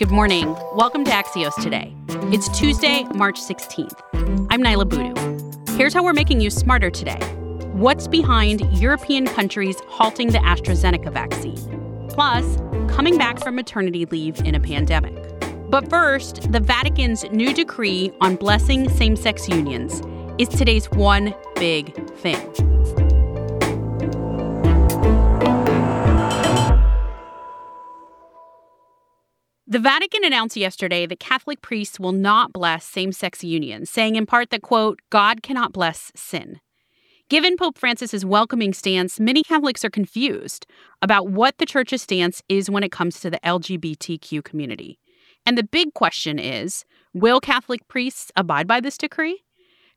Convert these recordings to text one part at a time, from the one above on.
Good morning. Welcome to Axios Today. It's Tuesday, March 16th. I'm Niala Boodhoo. Here's how we're making you smarter today. What's behind European countries halting the AstraZeneca vaccine? Plus, coming back from maternity leave in a pandemic. But first, the Vatican's new decree on blessing same sex unions is today's one big thing. Vatican announced yesterday that Catholic priests will not bless same sex unions, saying in part that, quote, God cannot bless sin. Given Pope Francis's welcoming stance, many Catholics are confused about what the church's stance is when it comes to the LGBTQ community. And the big question is will Catholic priests abide by this decree?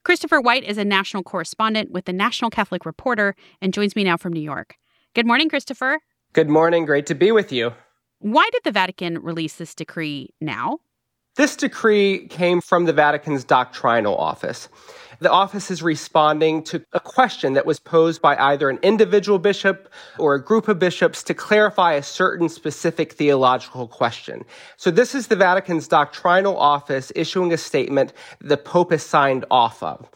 Christopher White is a national correspondent with the National Catholic Reporter and joins me now from New York. Good morning, Christopher. Good morning. Great to be with you. Why did the Vatican release this decree now? This decree came from the Vatican's doctrinal office. The office is responding to a question that was posed by either an individual bishop or a group of bishops to clarify a certain specific theological question. So this is the Vatican's doctrinal office issuing a statement the Pope has signed off of.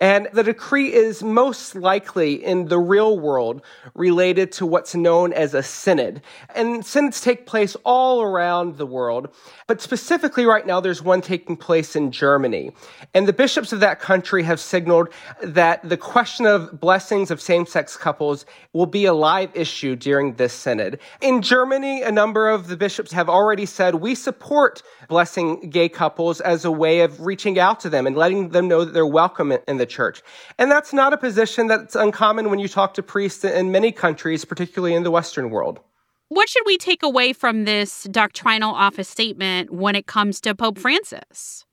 And the decree is most likely in the real world related to what's known as a synod. And synods take place all around the world, but specifically right now there's one taking place in Germany. And the bishops of that country have signaled that the question of blessings of same-sex couples will be a live issue during this synod. In Germany, a number of the bishops have already said we support blessing gay couples as a way of reaching out to them and letting them know that they're welcome in the church. And that's not a position that's uncommon when you talk to priests in many countries, particularly in the Western world. What should we take away from this doctrinal office statement when it comes to Pope Francis?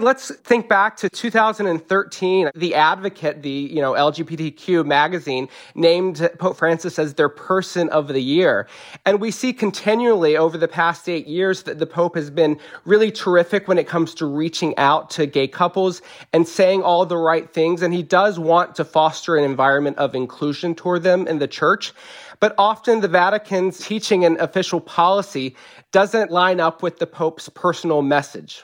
Let's think back to 2013. The Advocate, the you know LGBTQ magazine, named Pope Francis as their Person of the Year, and we see continually over the past eight years that the Pope has been really terrific when it comes to reaching out to gay couples and saying all the right things. And he does want to foster an environment of inclusion toward them in the church. But often the Vatican's teaching and official policy doesn't line up with the Pope's personal message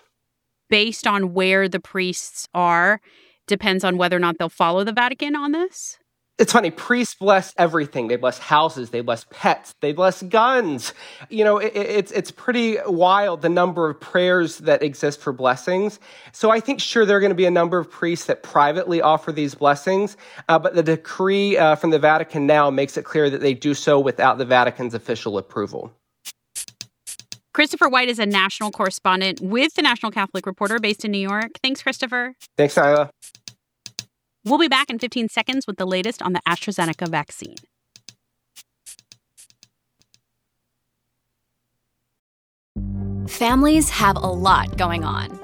based on where the priests are depends on whether or not they'll follow the Vatican on this? It's funny. Priests bless everything. They bless houses. They bless pets. They bless guns. You know, it, it's it's pretty wild the number of prayers that exist for blessings. So I think sure there are going to be a number of priests that privately offer these blessings, uh, but the decree uh, from the Vatican now makes it clear that they do so without the Vatican's official approval. Christopher White is a national correspondent with the National Catholic Reporter based in New York. Thanks, Christopher. Thanks, Niala. We'll be back in 15 seconds with the latest on the AstraZeneca vaccine. Families have a lot going on.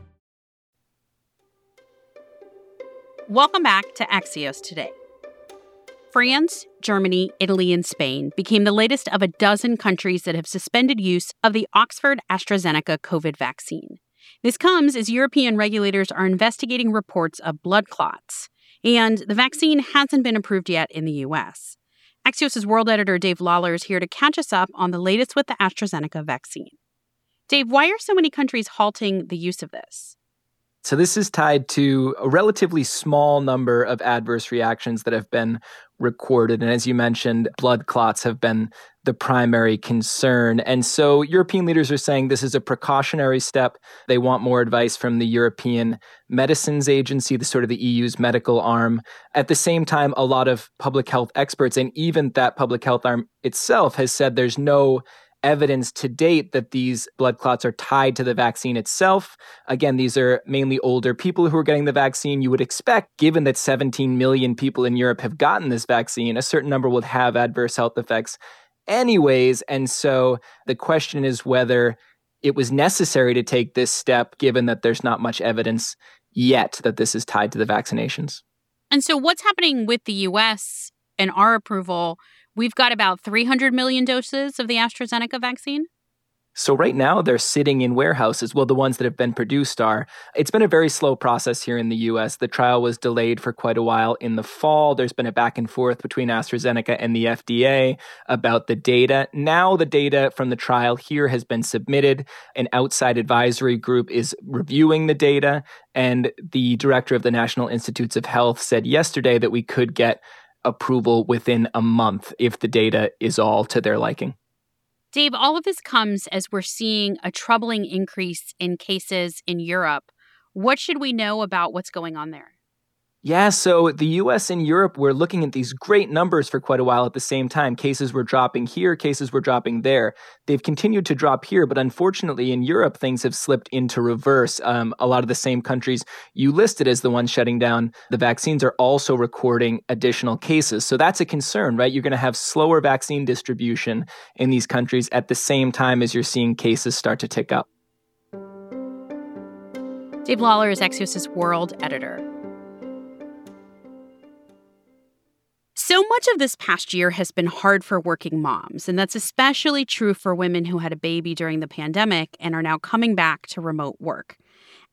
Welcome back to Axios Today. France, Germany, Italy, and Spain became the latest of a dozen countries that have suspended use of the Oxford AstraZeneca COVID vaccine. This comes as European regulators are investigating reports of blood clots, and the vaccine hasn't been approved yet in the U.S. Axios' world editor Dave Lawler is here to catch us up on the latest with the AstraZeneca vaccine. Dave, why are so many countries halting the use of this? So, this is tied to a relatively small number of adverse reactions that have been recorded. And as you mentioned, blood clots have been the primary concern. And so, European leaders are saying this is a precautionary step. They want more advice from the European Medicines Agency, the sort of the EU's medical arm. At the same time, a lot of public health experts, and even that public health arm itself, has said there's no evidence to date that these blood clots are tied to the vaccine itself. Again, these are mainly older people who are getting the vaccine. You would expect, given that 17 million people in Europe have gotten this vaccine, a certain number will have adverse health effects anyways. And so the question is whether it was necessary to take this step, given that there's not much evidence yet that this is tied to the vaccinations. And so, what's happening with the US and our approval? We've got about 300 million doses of the AstraZeneca vaccine. So right now they're sitting in warehouses. Well, the ones that have been produced are. It's been a very slow process here in the US. The trial was delayed for quite a while in the fall. There's been a back and forth between AstraZeneca and the FDA about the data. Now the data from the trial here has been submitted. An outside advisory group is reviewing the data and the director of the National Institutes of Health said yesterday that we could get approval within a month if the data is all to their liking. Dave, all of this comes as we're seeing a troubling increase in cases in Europe. What should we know about what's going on there? Yeah, so the US and Europe were looking at these great numbers for quite a while at the same time. Cases were dropping here, cases were dropping there. They've continued to drop here, but unfortunately in Europe, things have slipped into reverse. Um, a lot of the same countries you listed as the ones shutting down the vaccines are also recording additional cases. So that's a concern, right? You're going to have slower vaccine distribution in these countries at the same time as you're seeing cases start to tick up. Dave Lawler is Axios' world editor. So much of this past year has been hard for working moms, and that's especially true for women who had a baby during the pandemic and are now coming back to remote work.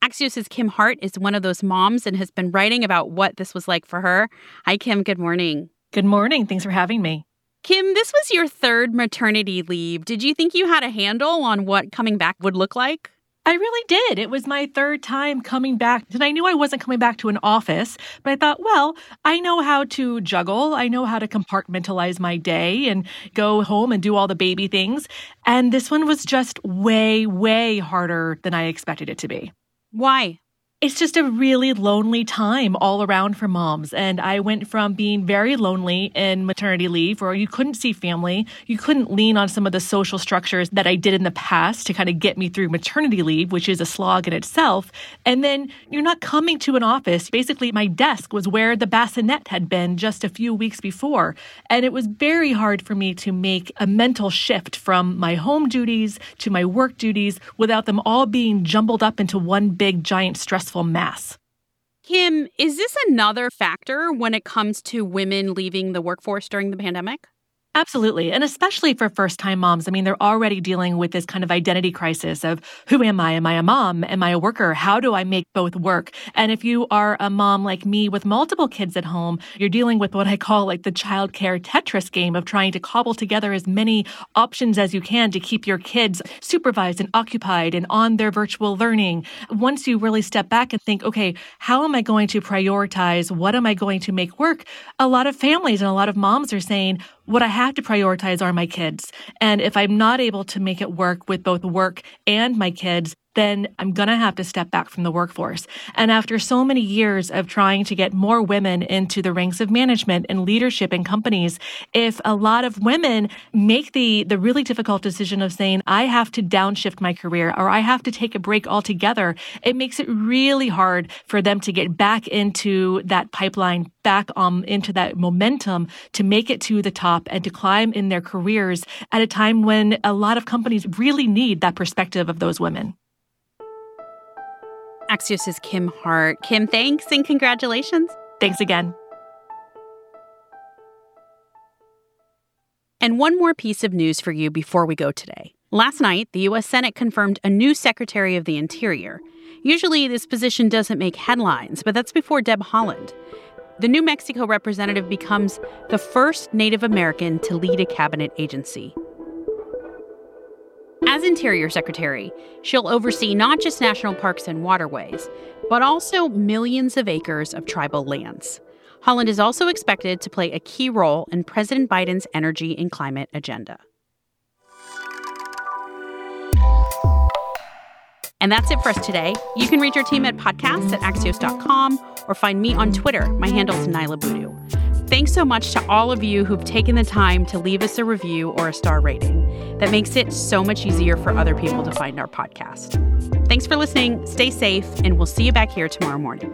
Axios' Kim Hart is one of those moms and has been writing about what this was like for her. Hi, Kim. Good morning. Good morning. Thanks for having me. Kim, this was your third maternity leave. Did you think you had a handle on what coming back would look like? I really did. It was my third time coming back. And I knew I wasn't coming back to an office, but I thought, well, I know how to juggle. I know how to compartmentalize my day and go home and do all the baby things. And this one was just way, way harder than I expected it to be. Why? It's just a really lonely time all around for moms. And I went from being very lonely in maternity leave where you couldn't see family, you couldn't lean on some of the social structures that I did in the past to kind of get me through maternity leave, which is a slog in itself. And then you're not coming to an office. Basically, my desk was where the bassinet had been just a few weeks before. And it was very hard for me to make a mental shift from my home duties to my work duties without them all being jumbled up into one big giant stress stressful mess. Kim, is this another factor when it comes to women leaving the workforce during the pandemic? Absolutely. And especially for first time moms. I mean, they're already dealing with this kind of identity crisis of who am I? Am I a mom? Am I a worker? How do I make both work? And if you are a mom like me with multiple kids at home, you're dealing with what I call like the childcare Tetris game of trying to cobble together as many options as you can to keep your kids supervised and occupied and on their virtual learning. Once you really step back and think, okay, how am I going to prioritize? What am I going to make work? A lot of families and a lot of moms are saying, what I have to prioritize are my kids. And if I'm not able to make it work with both work and my kids, then I'm going to have to step back from the workforce. And after so many years of trying to get more women into the ranks of management and leadership in companies, if a lot of women make the, the really difficult decision of saying, I have to downshift my career or I have to take a break altogether, it makes it really hard for them to get back into that pipeline, back um, into that momentum to make it to the top and to climb in their careers at a time when a lot of companies really need that perspective of those women. Axios' Kim Hart. Kim, thanks and congratulations. Thanks again. And one more piece of news for you before we go today. Last night, the U.S. Senate confirmed a new Secretary of the Interior. Usually, this position doesn't make headlines, but that's before Deb Haaland. The New Mexico representative becomes the first Native American to lead a cabinet agency. As Interior Secretary, she'll oversee not just national parks and waterways, but also millions of acres of tribal lands. Haaland is also expected to play a key role in President Biden's energy and climate agenda. And that's it for us today. You can reach our team at podcasts at axios.com or find me on Twitter. My handle is Niala Boodhoo. Thanks so much to all of you who've taken the time to leave us a review or a star rating. That makes it so much easier for other people to find our podcast. Thanks for listening. Stay safe, and we'll see you back here tomorrow morning.